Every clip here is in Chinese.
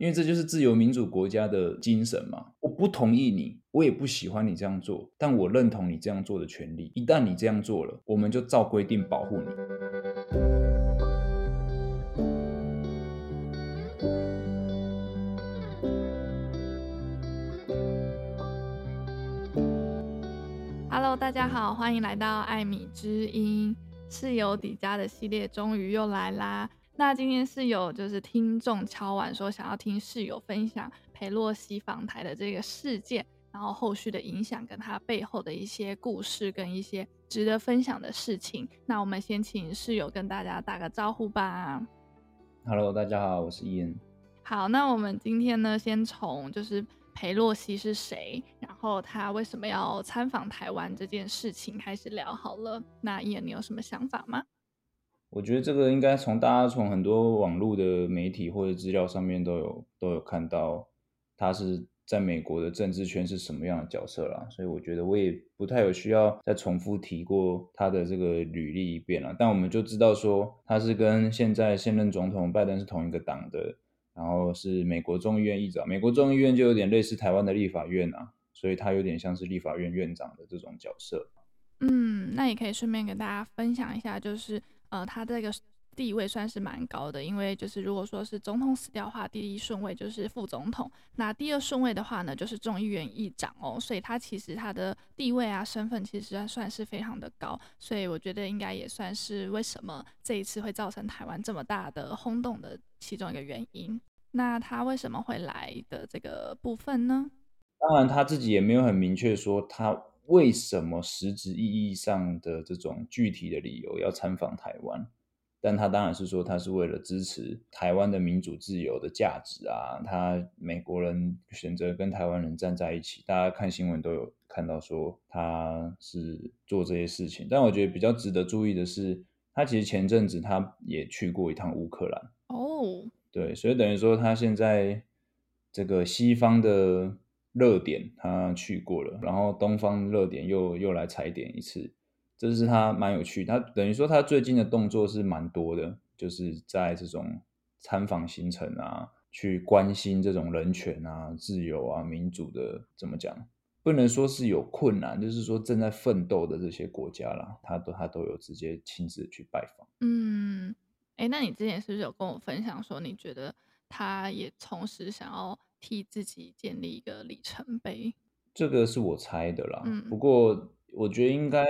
因为这就是自由民主国家的精神嘛。我不同意你，我也不喜欢你这样做，但我认同你这样做的权利。一旦你这样做了，我们就照规定保护你。Hello，大家好，欢迎来到艾米之音室友底家的系列，终于又来啦。那今天是有就是听众敲完说想要听室友分享裴洛西访台的这个事件，然后后续的影响跟他背后的一些故事跟一些值得分享的事情。那我们先请室友跟大家打个招呼吧。Hello，大家好，我是伊恩。好，那我们今天呢，先从就是裴洛西是谁，然后他为什么要参访台湾这件事情开始聊好了。那伊恩，你有什么想法吗？我觉得这个应该从大家从很多网络的媒体或者资料上面都有都有看到，他是在美国的政治圈是什么样的角色啦，所以我觉得我也不太有需要再重复提过他的这个履历一遍了。但我们就知道说他是跟现在现任总统拜登是同一个党的，然后是美国众议院议长，美国众议院就有点类似台湾的立法院啊，所以他有点像是立法院院长的这种角色。嗯，那也可以顺便跟大家分享一下，就是。呃，他这个地位算是蛮高的，因为就是如果说是总统死掉的话，第一顺位就是副总统，那第二顺位的话呢，就是众议院议长哦，所以他其实他的地位啊、身份其实算是非常的高，所以我觉得应该也算是为什么这一次会造成台湾这么大的轰动的其中一个原因。那他为什么会来的这个部分呢？当然他自己也没有很明确说他。为什么实质意义上的这种具体的理由要参访台湾？但他当然是说他是为了支持台湾的民主自由的价值啊。他美国人选择跟台湾人站在一起，大家看新闻都有看到说他是做这些事情。但我觉得比较值得注意的是，他其实前阵子他也去过一趟乌克兰。哦，对，所以等于说他现在这个西方的。热点他去过了，然后东方热点又又来踩点一次，这是他蛮有趣。他等于说他最近的动作是蛮多的，就是在这种参访行程啊，去关心这种人权啊、自由啊、民主的怎么讲，不能说是有困难，就是说正在奋斗的这些国家啦，他都他都有直接亲自去拜访。嗯，哎，那你之前是不是有跟我分享说，你觉得他也同时想要？替自己建立一个里程碑，这个是我猜的啦。嗯，不过我觉得应该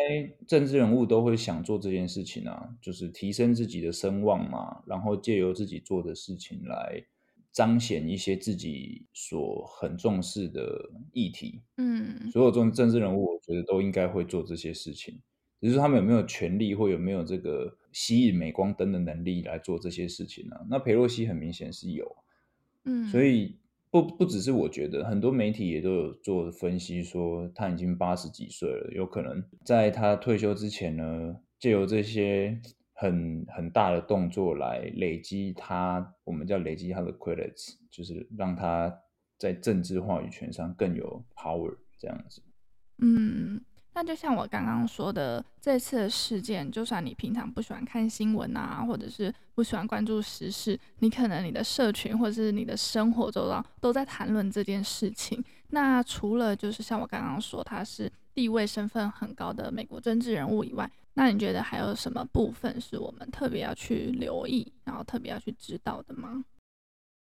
政治人物都会想做这件事情啊，就是提升自己的声望嘛，然后借由自己做的事情来彰显一些自己所很重视的议题。嗯，所有这种政治人物，我觉得都应该会做这些事情，只是他们有没有权力或有没有这个吸引镁光灯的能力来做这些事情呢？那佩洛西很明显是有，嗯，所以。不不只是我觉得，很多媒体也都有做分析，说他已经八十几岁了，有可能在他退休之前呢，借由这些很很大的动作来累积他，我们叫累积他的 credits，就是让他在政治话语权上更有 power 这样子。嗯。那就像我刚刚说的，这次的事件，就算你平常不喜欢看新闻啊，或者是不喜欢关注时事，你可能你的社群或者是你的生活周遭都在谈论这件事情。那除了就是像我刚刚说他是地位身份很高的美国政治人物以外，那你觉得还有什么部分是我们特别要去留意，然后特别要去知道的吗？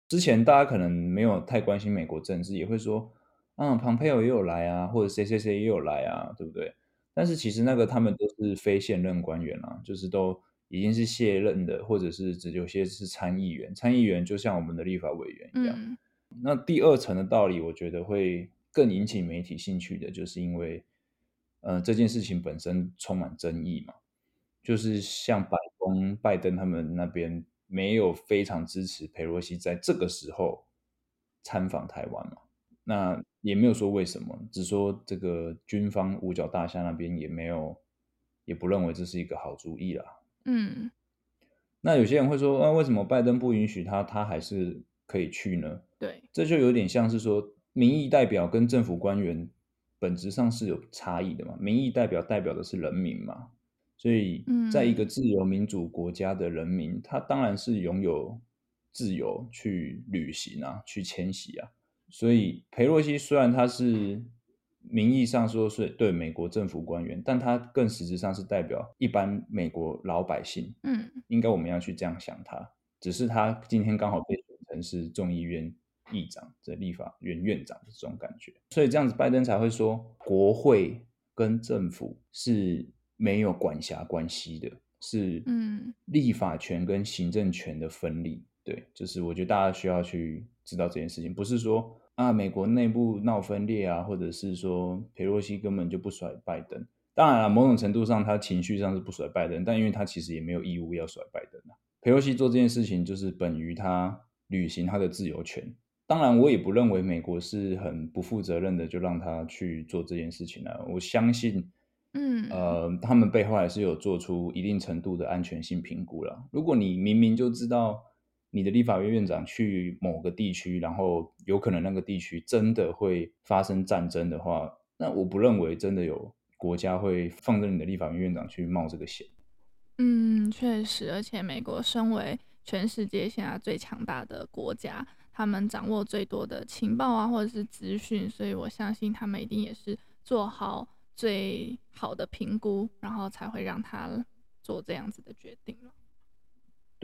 之前大家可能没有太关心美国政治，也会说。嗯，庞佩友也有来啊，或者谁谁谁也有来啊，对不对？但是其实那个他们都是非现任官员啊，就是都已经是卸任的，或者是只有些是参议员。参议员就像我们的立法委员一样。嗯。那第二层的道理，我觉得会更引起媒体兴趣的，就是因为，嗯，这件事情本身充满争议嘛，就是像白宫拜登他们那边没有非常支持佩洛西在这个时候参访台湾嘛。那也没有说为什么，只说这个军方五角大厦那边也没有，也不认为这是一个好主意啦。嗯，那有些人会说，啊，为什么拜登不允许他，他还是可以去呢？对，这就有点像是说，民意代表跟政府官员本质上是有差异的嘛。民意代表代表的是人民嘛，所以在一个自由民主国家的人民，他当然是拥有自由去旅行啊，去迁徙啊。所以裴洛西虽然他是名义上说是对美国政府官员，但他更实质上是代表一般美国老百姓。嗯，应该我们要去这样想他，只是他今天刚好被选成是众议院议长、这立法院院长的这种感觉，所以这样子拜登才会说国会跟政府是没有管辖关系的，是嗯立法权跟行政权的分立。对，就是我觉得大家需要去知道这件事情，不是说。啊，美国内部闹分裂啊，或者是说佩洛西根本就不甩拜登。当然了，某种程度上他情绪上是不甩拜登，但因为他其实也没有义务要甩拜登啊。佩洛西做这件事情就是本于他履行他的自由权。当然，我也不认为美国是很不负责任的就让他去做这件事情啊。我相信，嗯，呃，他们背后还是有做出一定程度的安全性评估了。如果你明明就知道。你的立法院院长去某个地区，然后有可能那个地区真的会发生战争的话，那我不认为真的有国家会放任你的立法院院长去冒这个险。嗯，确实，而且美国身为全世界现在最强大的国家，他们掌握最多的情报啊，或者是资讯，所以我相信他们一定也是做好最好的评估，然后才会让他做这样子的决定了。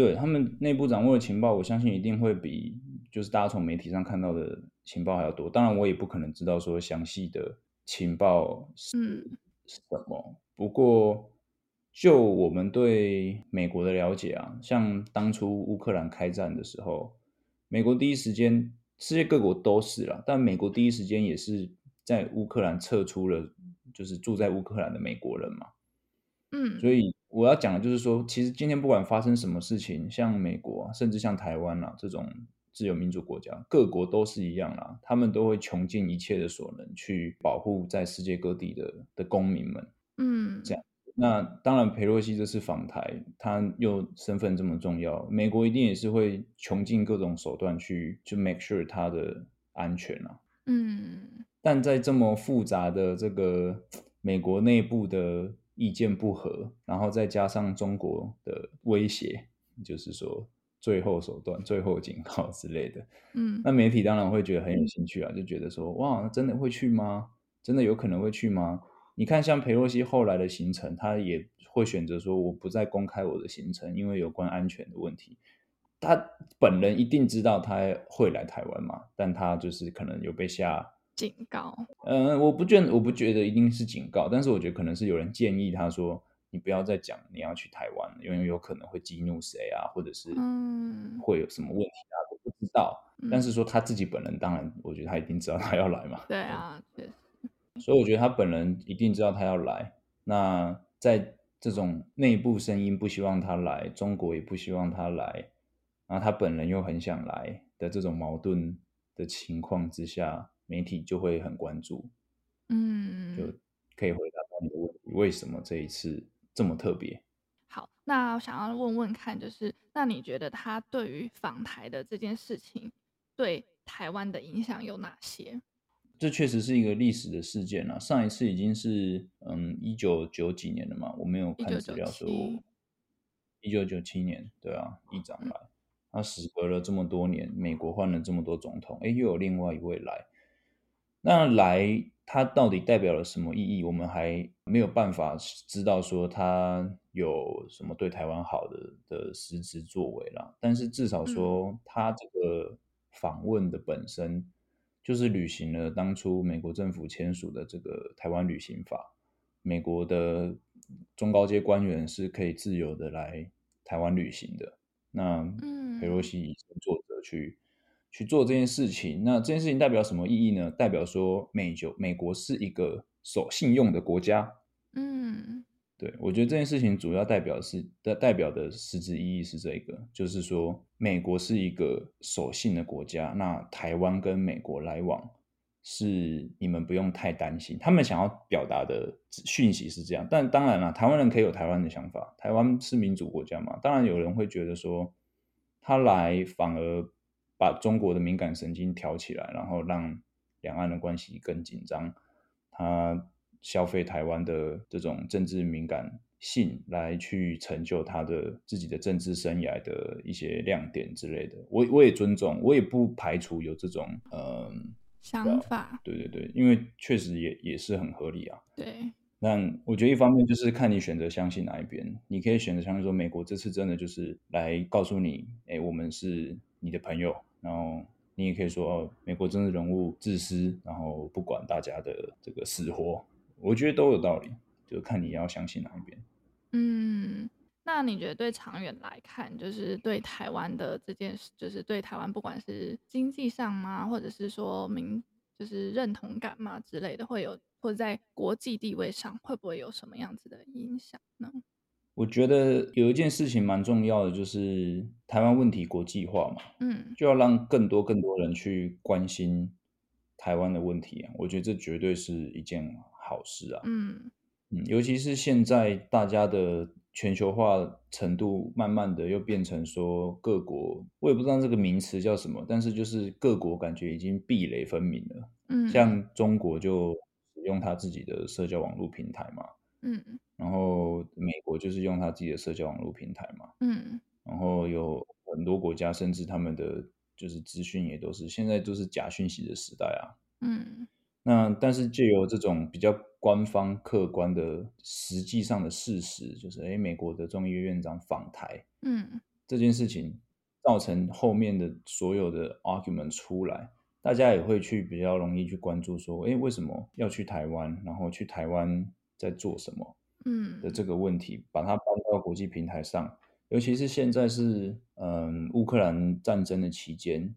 对，他们内部掌握的情报，我相信一定会比就是大家从媒体上看到的情报还要多。当然，我也不可能知道说详细的情报是什么。嗯。不过，就我们对美国的了解啊，像当初乌克兰开战的时候，美国第一时间，世界各国都是啦，但美国第一时间也是在乌克兰撤出了，就是住在乌克兰的美国人嘛。嗯，所以。我要讲的就是说，其实今天不管发生什么事情，像美国啊，甚至像台湾啊这种自由民主国家，各国都是一样啦，他们都会穷尽一切的所能去保护在世界各地的的公民们。嗯，这样。那当然，佩洛西这次访台，他又身份这么重要，美国一定也是会穷尽各种手段去去 make sure 他的安全啊。嗯，但在这么复杂的这个美国内部的。意见不合，然后再加上中国的威胁，就是说最后手段、最后警告之类的。嗯，那媒体当然会觉得很有兴趣啊，就觉得说哇，真的会去吗？真的有可能会去吗？你看，像裴洛西后来的行程，他也会选择说我不再公开我的行程，因为有关安全的问题。他本人一定知道他会来台湾嘛，但他就是可能有被下。警告，嗯，我不觉得，我不觉得一定是警告，但是我觉得可能是有人建议他说，你不要再讲你要去台湾了，因为有可能会激怒谁啊，或者是会有什么问题啊，我不知道。但是说他自己本人，当然，我觉得他一定知道他要来嘛。对啊，对。所以我觉得他本人一定知道他要来。那在这种内部声音不希望他来，中国也不希望他来，然后他本人又很想来的这种矛盾的情况之下。媒体就会很关注，嗯，就可以回答到你的问题，为什么这一次这么特别？好，那我想要问问看，就是那你觉得他对于访台的这件事情，对台湾的影响有哪些？这确实是一个历史的事件了。上一次已经是嗯一九九几年了嘛，我没有看资料说一九九七年，对啊，议长来，那时隔了这么多年，美国换了这么多总统，哎，又有另外一位来。那来，它到底代表了什么意义？我们还没有办法知道说它有什么对台湾好的的实质作为啦。但是至少说，它这个访问的本身就是履行了当初美国政府签署的这个台湾旅行法，美国的中高阶官员是可以自由的来台湾旅行的。那佩洛西以作者去。去做这件事情，那这件事情代表什么意义呢？代表说美就美国是一个守信用的国家。嗯，对，我觉得这件事情主要代表是的代表的实质意义是这个，就是说美国是一个守信的国家。那台湾跟美国来往是你们不用太担心。他们想要表达的讯息是这样，但当然了，台湾人可以有台湾的想法。台湾是民主国家嘛，当然有人会觉得说他来反而。把中国的敏感神经挑起来，然后让两岸的关系更紧张。他消费台湾的这种政治敏感性来去成就他的自己的政治生涯的一些亮点之类的。我我也尊重，我也不排除有这种嗯、呃、想法。对对对，因为确实也也是很合理啊。对。那我觉得一方面就是看你选择相信哪一边，你可以选择相信说美国这次真的就是来告诉你，哎，我们是你的朋友。然后你也可以说哦，美国政治人物自私，然后不管大家的这个死活，我觉得都有道理，就看你要相信哪一边。嗯，那你觉得对长远来看，就是对台湾的这件事，就是对台湾不管是经济上吗，或者是说民，就是认同感嘛之类的，会有？或者在国际地位上会不会有什么样子的影响呢？我觉得有一件事情蛮重要的，就是台湾问题国际化嘛，嗯，就要让更多更多人去关心台湾的问题啊。我觉得这绝对是一件好事啊，嗯嗯，尤其是现在大家的全球化程度慢慢的又变成说各国，我也不知道这个名词叫什么，但是就是各国感觉已经壁垒分明了，嗯，像中国就。用他自己的社交网络平台嘛，嗯，然后美国就是用他自己的社交网络平台嘛，嗯，然后有很多国家甚至他们的就是资讯也都是现在都是假讯息的时代啊，嗯，那但是借由这种比较官方客观的实际上的事实，就是哎，美国的众议院院长访台，嗯，这件事情造成后面的所有的 argument 出来。大家也会去比较容易去关注说，哎，为什么要去台湾？然后去台湾在做什么？嗯，的这个问题，把它搬到国际平台上。尤其是现在是嗯乌克兰战争的期间，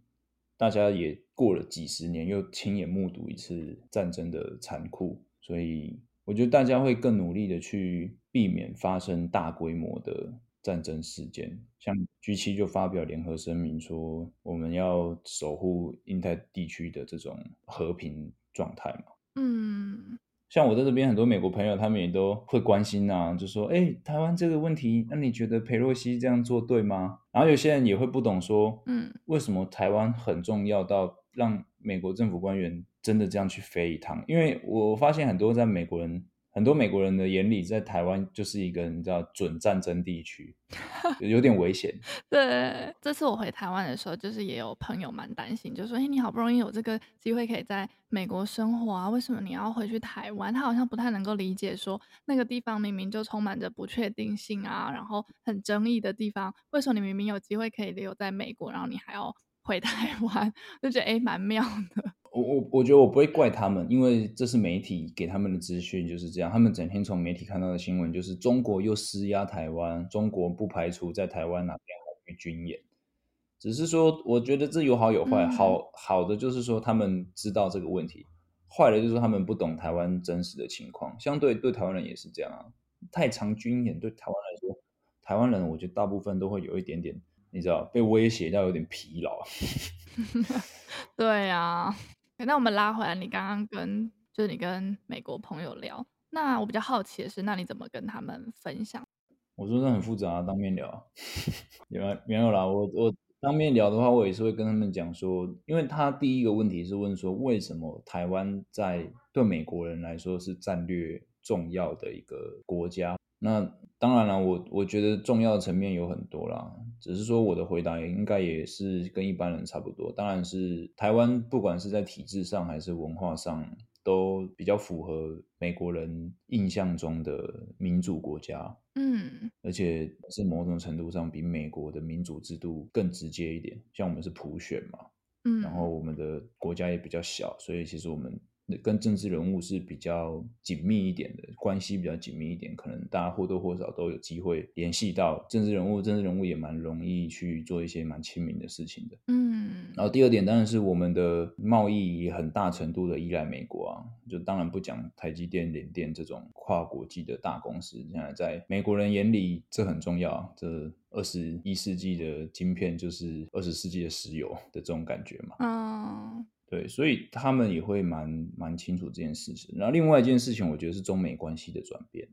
大家也过了几十年，又亲眼目睹一次战争的残酷，所以我觉得大家会更努力的去避免发生大规模的。战争事件，像 G 七就发表联合声明说，我们要守护印太地区的这种和平状态嘛。嗯，像我在这边很多美国朋友，他们也都会关心啊，就说，哎，台湾这个问题，那你觉得裴洛西这样做对吗？然后有些人也会不懂说，嗯，为什么台湾很重要到让美国政府官员真的这样去飞一趟？因为我发现很多在美国人。很多美国人的眼里，在台湾就是一个你知道准战争地区，有点危险。对，这次我回台湾的时候，就是也有朋友蛮担心，就说：“哎，你好不容易有这个机会可以在美国生活啊，为什么你要回去台湾？”他好像不太能够理解，说那个地方明明就充满着不确定性啊，然后很争议的地方，为什么你明明有机会可以留在美国，然后你还要回台湾？就觉得哎，蛮妙的。我我我觉得我不会怪他们，因为这是媒体给他们的资讯就是这样。他们整天从媒体看到的新闻就是中国又施压台湾，中国不排除在台湾哪边还去军演。只是说，我觉得这有好有坏。好好的就是说他们知道这个问题，坏的就是他们不懂台湾真实的情况。相对对台湾人也是这样啊，太长军演对台湾来说，台湾人我觉得大部分都会有一点点，你知道被威胁到有点疲劳。对啊。那我们拉回来，你刚刚跟就是你跟美国朋友聊，那我比较好奇的是，那你怎么跟他们分享？我说这很复杂啊，当面聊。没 有没有啦，我我当面聊的话，我也是会跟他们讲说，因为他第一个问题是问说，为什么台湾在对美国人来说是战略重要的一个国家？那当然了，我我觉得重要的层面有很多啦，只是说我的回答也应该也是跟一般人差不多。当然是台湾，不管是在体制上还是文化上，都比较符合美国人印象中的民主国家。嗯，而且是某种程度上比美国的民主制度更直接一点。像我们是普选嘛，嗯，然后我们的国家也比较小，所以其实我们。跟政治人物是比较紧密一点的关系，比较紧密一点，可能大家或多或少都有机会联系到政治人物，政治人物也蛮容易去做一些蛮亲民的事情的。嗯，然后第二点当然是我们的贸易也很大程度的依赖美国啊，就当然不讲台积电、联电这种跨国际的大公司，现在在美国人眼里这很重要啊，这二十一世纪的晶片就是二十世纪的石油的这种感觉嘛。嗯。对，所以他们也会蛮蛮清楚这件事情。然后另外一件事情，我觉得是中美关系的转变。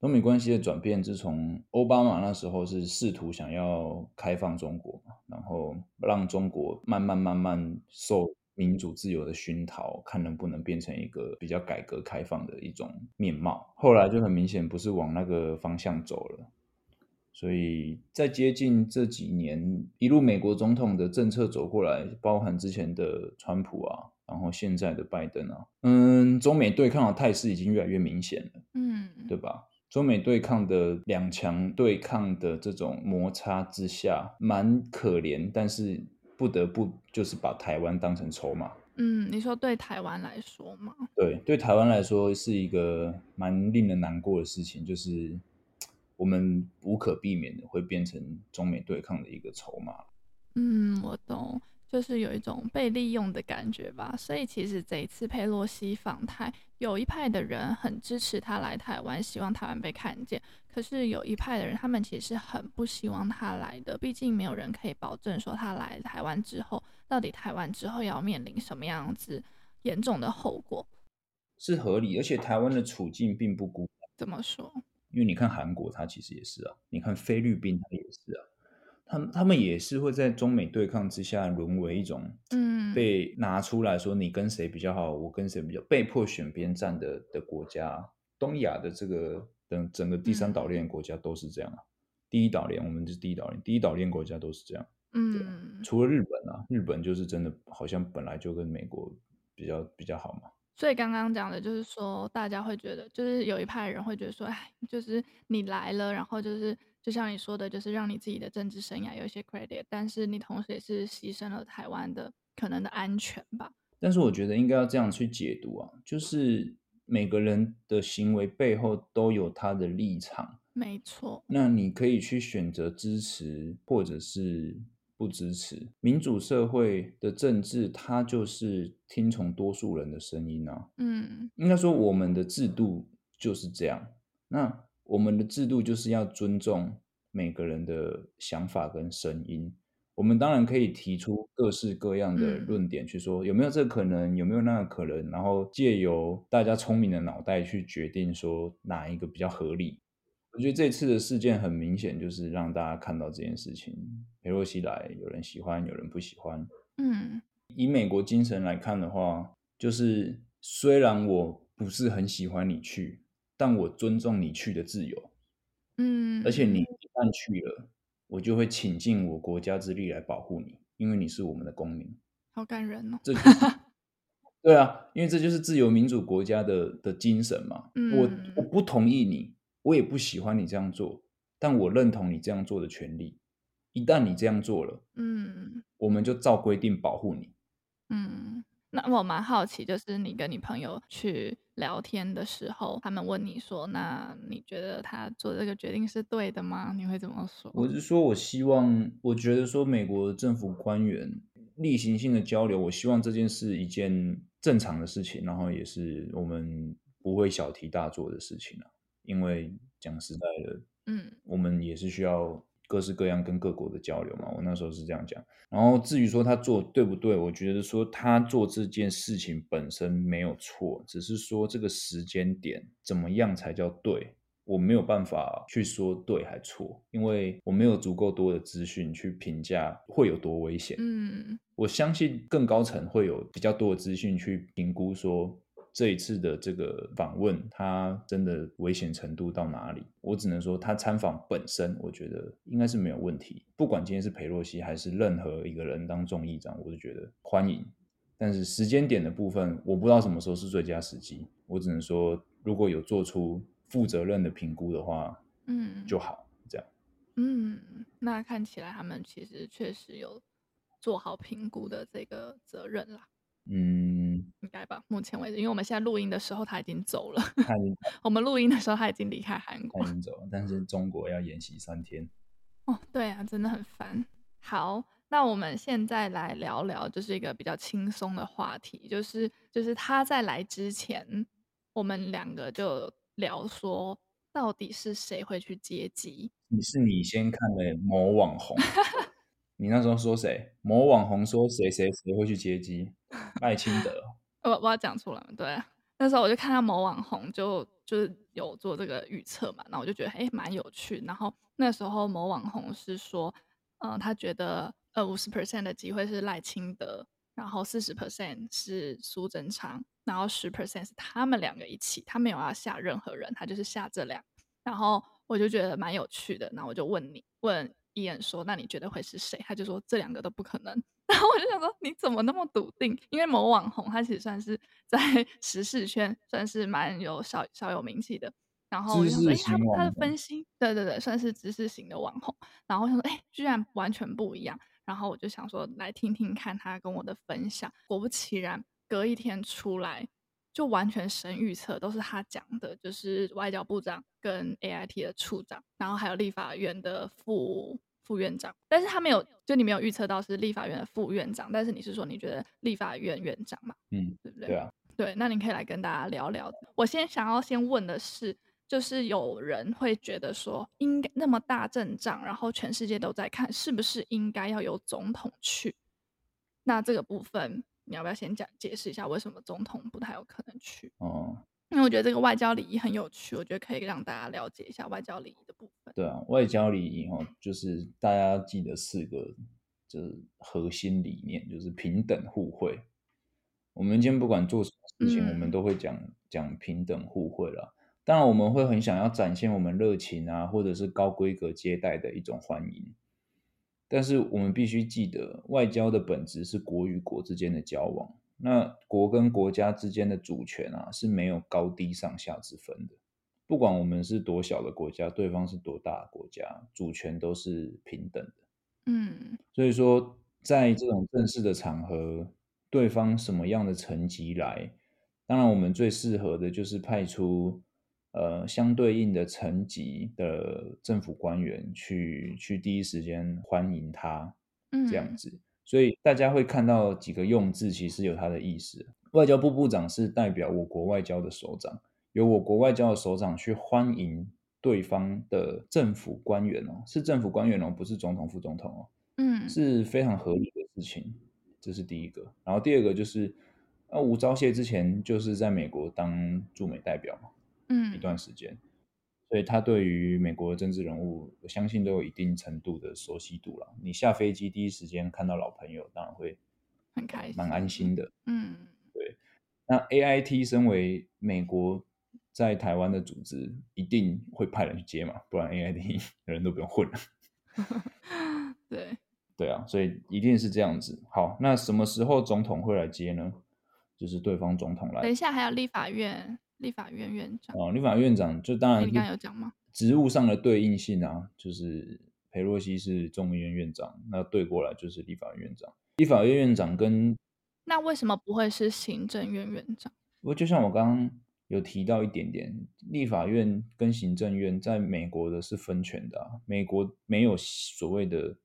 中美关系的转变，自从奥巴马那时候是试图想要开放中国，然后让中国慢慢慢慢受。民主自由的熏陶，看能不能变成一个比较改革开放的一种面貌。后来就很明显不是往那个方向走了。所以在接近这几年，一路美国总统的政策走过来，包含之前的川普啊，然后现在的拜登啊，嗯，中美对抗的态势已经越来越明显了，嗯，对吧？中美对抗的两强对抗的这种摩擦之下，蛮可怜，但是不得不就是把台湾当成筹码。嗯，你说对台湾来说吗？对，对台湾来说是一个蛮令人难过的事情，就是。我们无可避免的会变成中美对抗的一个筹码。嗯，我懂，就是有一种被利用的感觉吧。所以其实这一次佩洛西访台，有一派的人很支持他来台湾，希望台湾被看见。可是有一派的人，他们其实很不希望他来的。毕竟没有人可以保证说他来台湾之后，到底台湾之后要面临什么样子严重的后果。是合理，而且台湾的处境并不孤单。怎么说？因为你看韩国，它其实也是啊；你看菲律宾，它也是啊。他们他们也是会在中美对抗之下沦为一种，嗯，被拿出来说你跟谁比较好，我跟谁比较，被迫选边站的的国家。东亚的这个等整个第三岛链国家都是这样啊。嗯、第一岛链我们是第一岛链，第一岛链国家都是这样。嗯，除了日本啊，日本就是真的好像本来就跟美国比较比较好嘛。所以刚刚讲的就是说，大家会觉得，就是有一派人会觉得说，哎，就是你来了，然后就是就像你说的，就是让你自己的政治生涯有一些 credit，但是你同时也是牺牲了台湾的可能的安全吧。但是我觉得应该要这样去解读啊，就是每个人的行为背后都有他的立场，没错。那你可以去选择支持，或者是。不支持民主社会的政治，它就是听从多数人的声音啊。嗯，应该说我们的制度就是这样。那我们的制度就是要尊重每个人的想法跟声音。我们当然可以提出各式各样的论点，去说有没有这个可能，有没有那个可能，然后借由大家聪明的脑袋去决定说哪一个比较合理。我觉得这次的事件很明显，就是让大家看到这件事情。裴洛西来，有人喜欢，有人不喜欢。嗯，以美国精神来看的话，就是虽然我不是很喜欢你去，但我尊重你去的自由。嗯，而且你一旦去了，我就会倾尽我国家之力来保护你，因为你是我们的公民。好感人哦！这就是 对啊，因为这就是自由民主国家的的精神嘛。嗯，我我不同意你。我也不喜欢你这样做，但我认同你这样做的权利。一旦你这样做了，嗯，我们就照规定保护你。嗯，那我蛮好奇，就是你跟你朋友去聊天的时候，他们问你说：“那你觉得他做这个决定是对的吗？”你会怎么说？我是说，我希望，我觉得说，美国政府官员例行性的交流，我希望这件事一件正常的事情，然后也是我们不会小题大做的事情啊。因为讲实在的，嗯，我们也是需要各式各样跟各国的交流嘛。我那时候是这样讲。然后至于说他做对不对，我觉得说他做这件事情本身没有错，只是说这个时间点怎么样才叫对，我没有办法去说对还错，因为我没有足够多的资讯去评价会有多危险。嗯，我相信更高层会有比较多的资讯去评估说。这一次的这个访问，它真的危险程度到哪里？我只能说，他参访本身，我觉得应该是没有问题。不管今天是裴洛西还是任何一个人当众议长，我都觉得欢迎。但是时间点的部分，我不知道什么时候是最佳时机。我只能说，如果有做出负责任的评估的话，嗯，就好。这样，嗯，那看起来他们其实确实有做好评估的这个责任啦。嗯，应该吧。目前为止，因为我们现在录音的时候他已经走了。他已经我们录音的时候他已经离开韩国。他已经走了，但是中国要演习三天。哦，对啊，真的很烦。好，那我们现在来聊聊，就是一个比较轻松的话题，就是就是他在来之前，我们两个就聊说，到底是谁会去接机？你是你先看的某网红。你那时候说谁？某网红说谁谁谁会去接机？赖清德。我我要讲出来，对，那时候我就看到某网红就就是有做这个预测嘛，那我就觉得哎蛮有趣。然后那时候某网红是说，嗯、他觉得呃五十 percent 的机会是赖清德然后四十 percent 是苏贞昌，然后十 percent 是他们两个一起，他没有要下任何人，他就是下这两。然后我就觉得蛮有趣的，那我就问你，问伊恩说，那你觉得会是谁？他就说这两个都不可能。然后我就想说，你怎么那么笃定？因为某网红他其实算是在 时事圈算是蛮有小小有名气的。然后我就想说，哎，他他的分析，对对对，算是知识型的网红。然后我想说，哎，居然完全不一样。然后我就想说，来听听看他跟我的分享。果不其然，隔一天出来，就完全神预测，都是他讲的，就是外交部长跟 AIT 的处长，然后还有立法院的副副院长。但是他没有，就你没有预测到是立法院的副院长，但是你是说你觉得立法院院长嘛？嗯，对不对？对啊，对，那你可以来跟大家聊聊。我先想要先问的是。就是有人会觉得说，应该那么大阵仗，然后全世界都在看，是不是应该要由总统去？那这个部分你要不要先讲解释一下，为什么总统不太有可能去？哦，因为我觉得这个外交礼仪很有趣，我觉得可以让大家了解一下外交礼仪的部分。对啊，外交礼仪哈，就是大家记得四个就是核心理念，就是平等互惠。我们今天不管做什么事情，嗯、我们都会讲讲平等互惠了。当然，我们会很想要展现我们热情啊，或者是高规格接待的一种欢迎。但是，我们必须记得，外交的本质是国与国之间的交往。那国跟国家之间的主权啊，是没有高低上下之分的。不管我们是多小的国家，对方是多大的国家，主权都是平等的。嗯，所以说，在这种正式的场合，对方什么样的层级来，当然，我们最适合的就是派出。呃，相对应的层级的政府官员去去第一时间欢迎他，这样子，嗯、所以大家会看到几个用字，其实有它的意思。外交部部长是代表我国外交的首长，由我国外交的首长去欢迎对方的政府官员哦，是政府官员哦，不是总统、副总统哦，嗯，是非常合理的事情，这是第一个。然后第二个就是，那吴钊燮之前就是在美国当驻美代表嘛。嗯，一段时间，所以他对于美国的政治人物，我相信都有一定程度的熟悉度了。你下飞机第一时间看到老朋友，当然会很开心，蛮安心的。嗯，对。那 AIT 身为美国在台湾的组织，一定会派人去接嘛，不然 AID 的 人都不用混了。对，对啊，所以一定是这样子。好，那什么时候总统会来接呢？就是对方总统来。等一下还有立法院。立法院院长哦，立法院长就当然，你刚刚有讲吗？职务上的对应性啊，就是裴洛西是众议院院长，那对过来就是立法院院长。立法院院长跟那为什么不会是行政院院长？不过就像我刚刚有提到一点点，立法院跟行政院在美国的是分权的啊，美国没有所谓的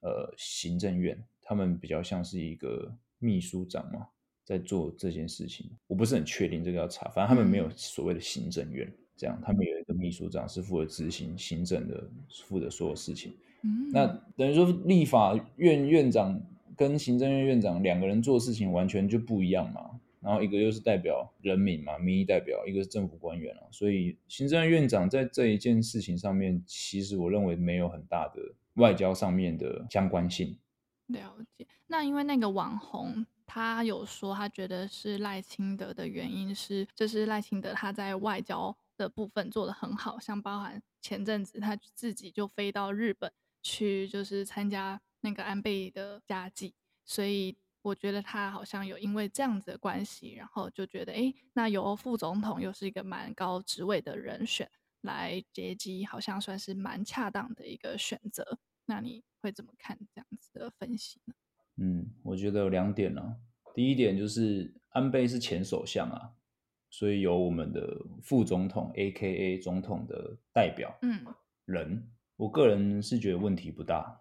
呃行政院，他们比较像是一个秘书长嘛。在做这件事情，我不是很确定这个要查。反正他们没有所谓的行政院，这样他们有一个秘书长是负责执行行政的，负责所有事情。嗯，那等于说立法院院长跟行政院院长两个人做事情完全就不一样嘛。然后一个又是代表人民嘛，民意代表，一个是政府官员啊。所以行政院院长在这一件事情上面，其实我认为没有很大的外交上面的相关性。了解。那因为那个网红。他有说，他觉得是赖清德的原因是，就是赖清德他在外交的部分做得很好，像包含前阵子他自己就飞到日本去，就是参加那个安倍的家祭，所以我觉得他好像有因为这样子的关系，然后就觉得，哎，那由副总统又是一个蛮高职位的人选来接机，好像算是蛮恰当的一个选择。那你会怎么看这样子的分析呢？嗯，我觉得有两点呢、啊。第一点就是安倍是前首相啊，所以有我们的副总统 （AKA 总统）的代表，嗯，人，我个人是觉得问题不大。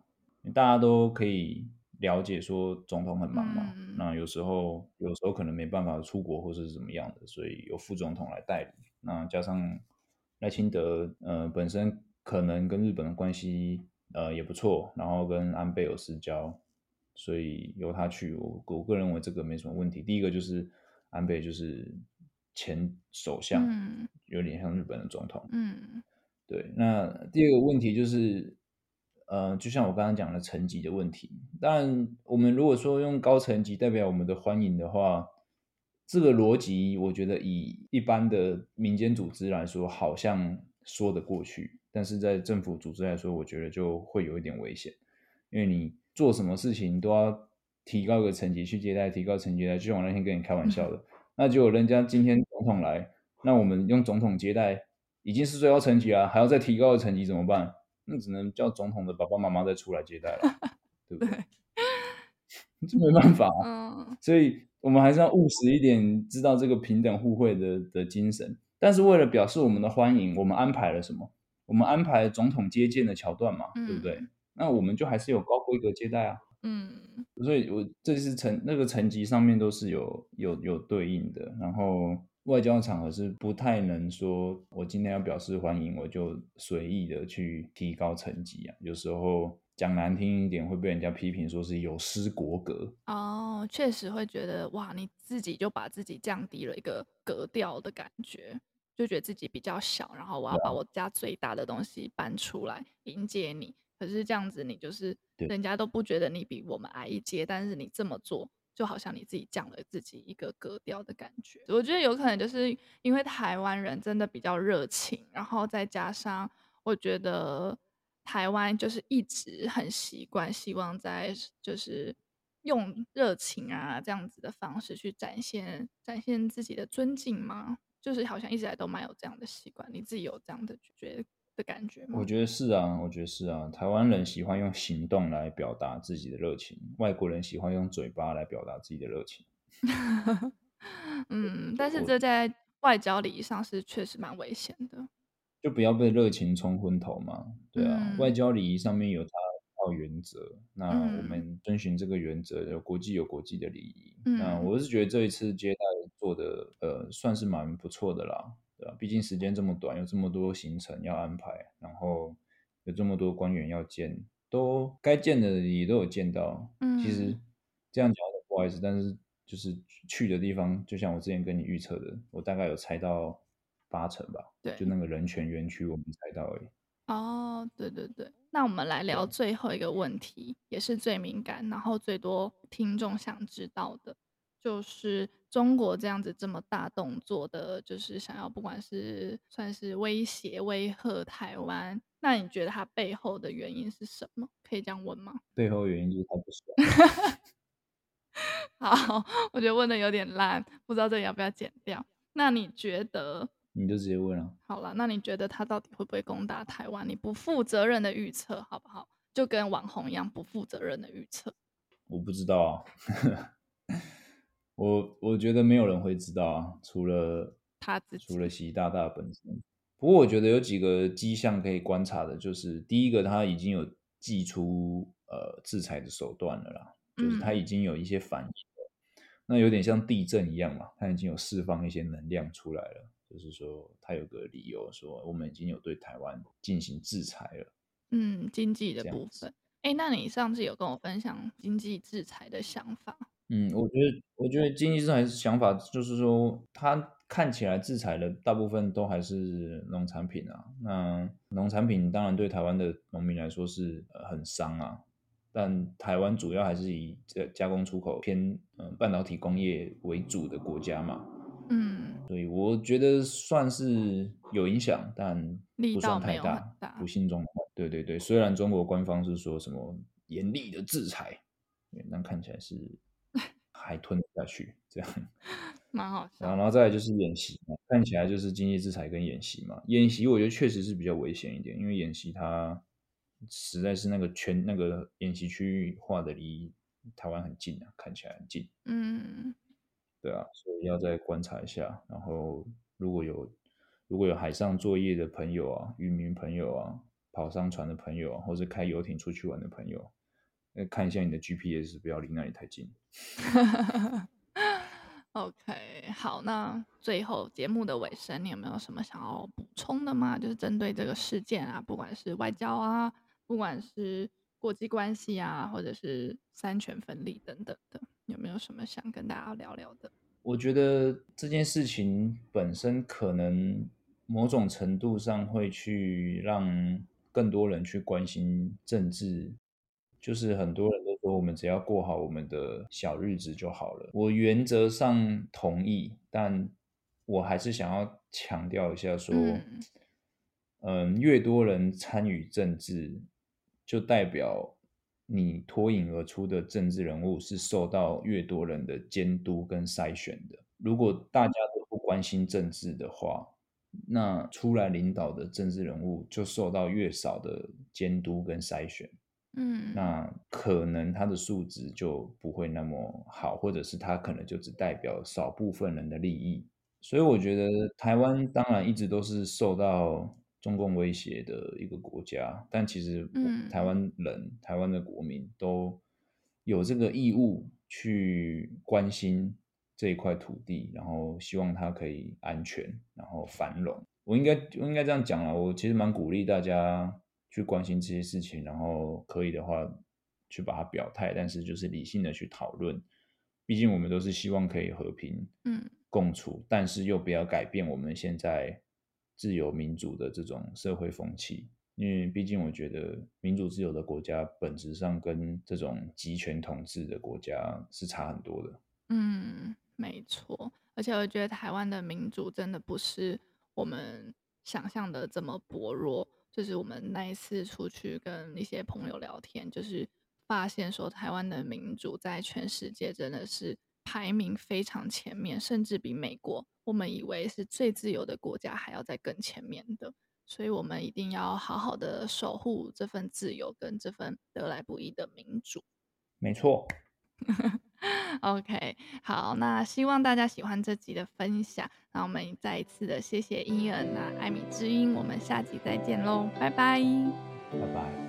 大家都可以了解说总统很忙嘛，嗯、那有时候有时候可能没办法出国或者是怎么样的，所以由副总统来代理。那加上赖清德，呃，本身可能跟日本的关系呃也不错，然后跟安倍有私交。所以由他去，我我个人认为这个没什么问题。第一个就是安倍就是前首相，嗯、有点像日本的总统。嗯，对。那第二个问题就是，呃，就像我刚刚讲的层级的问题。但，我们如果说用高层级代表我们的欢迎的话，这个逻辑，我觉得以一般的民间组织来说，好像说得过去。但是在政府组织来说，我觉得就会有一点危险，因为你做什么事情都要提高一个层级去接待，提高层级来，就像我那天跟你开玩笑的，嗯、那就有人家今天总统来，那我们用总统接待已经是最高层级了，还要再提高的层级怎么办？那只能叫总统的爸爸妈妈再出来接待了，对不对？这没办法啊，嗯、所以。我们还是要务实一点，知道这个平等互惠的的精神。但是为了表示我们的欢迎，我们安排了什么？我们安排了总统接见的桥段嘛，嗯、对不对？那我们就还是有高规格接待啊。嗯，所以我这是层那个层级上面都是有有有对应的。然后外交场合是不太能说，我今天要表示欢迎，我就随意的去提高层级啊。有时候。讲难听一点，会被人家批评说是有失国格哦，确实会觉得哇，你自己就把自己降低了一个格调的感觉，就觉得自己比较小，然后我要把我家最大的东西搬出来迎接你。可是这样子，你就是人家都不觉得你比我们矮一阶，但是你这么做，就好像你自己降了自己一个格调的感觉。我觉得有可能就是因为台湾人真的比较热情，然后再加上我觉得。台湾就是一直很习惯，希望在就是用热情啊这样子的方式去展现展现自己的尊敬吗？就是好像一直来都蛮有这样的习惯，你自己有这样的觉的感觉吗？我觉得是啊，我觉得是啊。台湾人喜欢用行动来表达自己的热情，外国人喜欢用嘴巴来表达自己的热情。嗯，但是这在外交礼仪上是确实蛮危险的。就不要被热情冲昏头嘛，对啊，嗯、外交礼仪上面有它一套原则，那我们遵循这个原则，有国际有国际的礼仪。嗯、那我是觉得这一次接待做的呃算是蛮不错的啦，对吧、啊？毕竟时间这么短，有这么多行程要安排，然后有这么多官员要见，都该见的也都有见到。嗯，其实这样讲的不好意思，但是就是去的地方，就像我之前跟你预测的，我大概有猜到。八成吧，对，就那个人权园区，我们猜到而已。哦，对对对，那我们来聊最后一个问题，也是最敏感，然后最多听众想知道的，就是中国这样子这么大动作的，就是想要不管是算是威胁、威吓台湾，那你觉得它背后的原因是什么？可以这样问吗？背后原因就是他不爽。好，我觉得问的有点烂，不知道这里要不要剪掉。那你觉得？你就直接问了。好了，那你觉得他到底会不会攻打台湾？你不负责任的预测，好不好？就跟网红一样，不负责任的预测。我不知道啊，我我觉得没有人会知道啊，除了他自己，除了习大大本身。不过我觉得有几个迹象可以观察的，就是第一个，他已经有祭出呃制裁的手段了啦，就是他已经有一些反应了，嗯、那有点像地震一样嘛，他已经有释放一些能量出来了。就是说，他有个理由说，我们已经有对台湾进行制裁了。嗯，经济的部分。哎，那你上次有跟我分享经济制裁的想法？嗯，我觉得，我觉得经济制裁的想法就是说，它看起来制裁的大部分都还是农产品啊。那农产品当然对台湾的农民来说是很伤啊，但台湾主要还是以这加工出口偏嗯半导体工业为主的国家嘛。嗯，所以我觉得算是有影响，但不算太大。大不幸中对对对，虽然中国官方是说什么严厉的制裁，但看起来是还吞得下去，这样 蛮好笑。然后再来就是演习，看起来就是经济制裁跟演习嘛。演习我觉得确实是比较危险一点，因为演习它实在是那个圈那个演习区域画的离台湾很近啊，看起来很近。嗯。对啊，所以要再观察一下。然后，如果有如果有海上作业的朋友啊，渔民朋友啊，跑商船的朋友啊，或者开游艇出去玩的朋友，那看一下你的 GPS，不要离那里太近。OK，好，那最后节目的尾声，你有没有什么想要补充的吗？就是针对这个事件啊，不管是外交啊，不管是国际关系啊，或者是三权分立等等的。有没有什么想跟大家聊聊的？我觉得这件事情本身可能某种程度上会去让更多人去关心政治。就是很多人都说，我们只要过好我们的小日子就好了。我原则上同意，但我还是想要强调一下，说，嗯，嗯，越多人参与政治，就代表你脱颖而出的政治人物是受到越多人的监督跟筛选的。如果大家都不关心政治的话，那出来领导的政治人物就受到越少的监督跟筛选。嗯，那可能他的素质就不会那么好，或者是他可能就只代表少部分人的利益。所以我觉得台湾当然一直都是受到中共威胁的一个国家，但其实台湾人、台湾的国民都有这个义务去关心这一块土地，然后希望它可以安全，然后繁荣。我应该我应该这样讲了，我其实蛮鼓励大家。去关心这些事情，然后可以的话去把它表态，但是就是理性的去讨论。毕竟我们都是希望可以和平嗯共处，嗯，但是又不要改变我们现在自由民主的这种社会风气。因为毕竟我觉得民主自由的国家本质上跟这种集权统治的国家是差很多的。嗯，没错。而且我觉得台湾的民主真的不是我们想象的这么薄弱。就是我们那一次出去跟一些朋友聊天，就是发现说台湾的民主在全世界真的是排名非常前面，甚至比美国我们以为是最自由的国家还要在更前面的。所以，我们一定要好好的守护这份自由跟这份得来不易的民主。没错。OK，好，那希望大家喜欢这集的分享。那我们再一次的谢谢伊恩，那艾米之音，我们下集再见喽，拜拜，拜拜。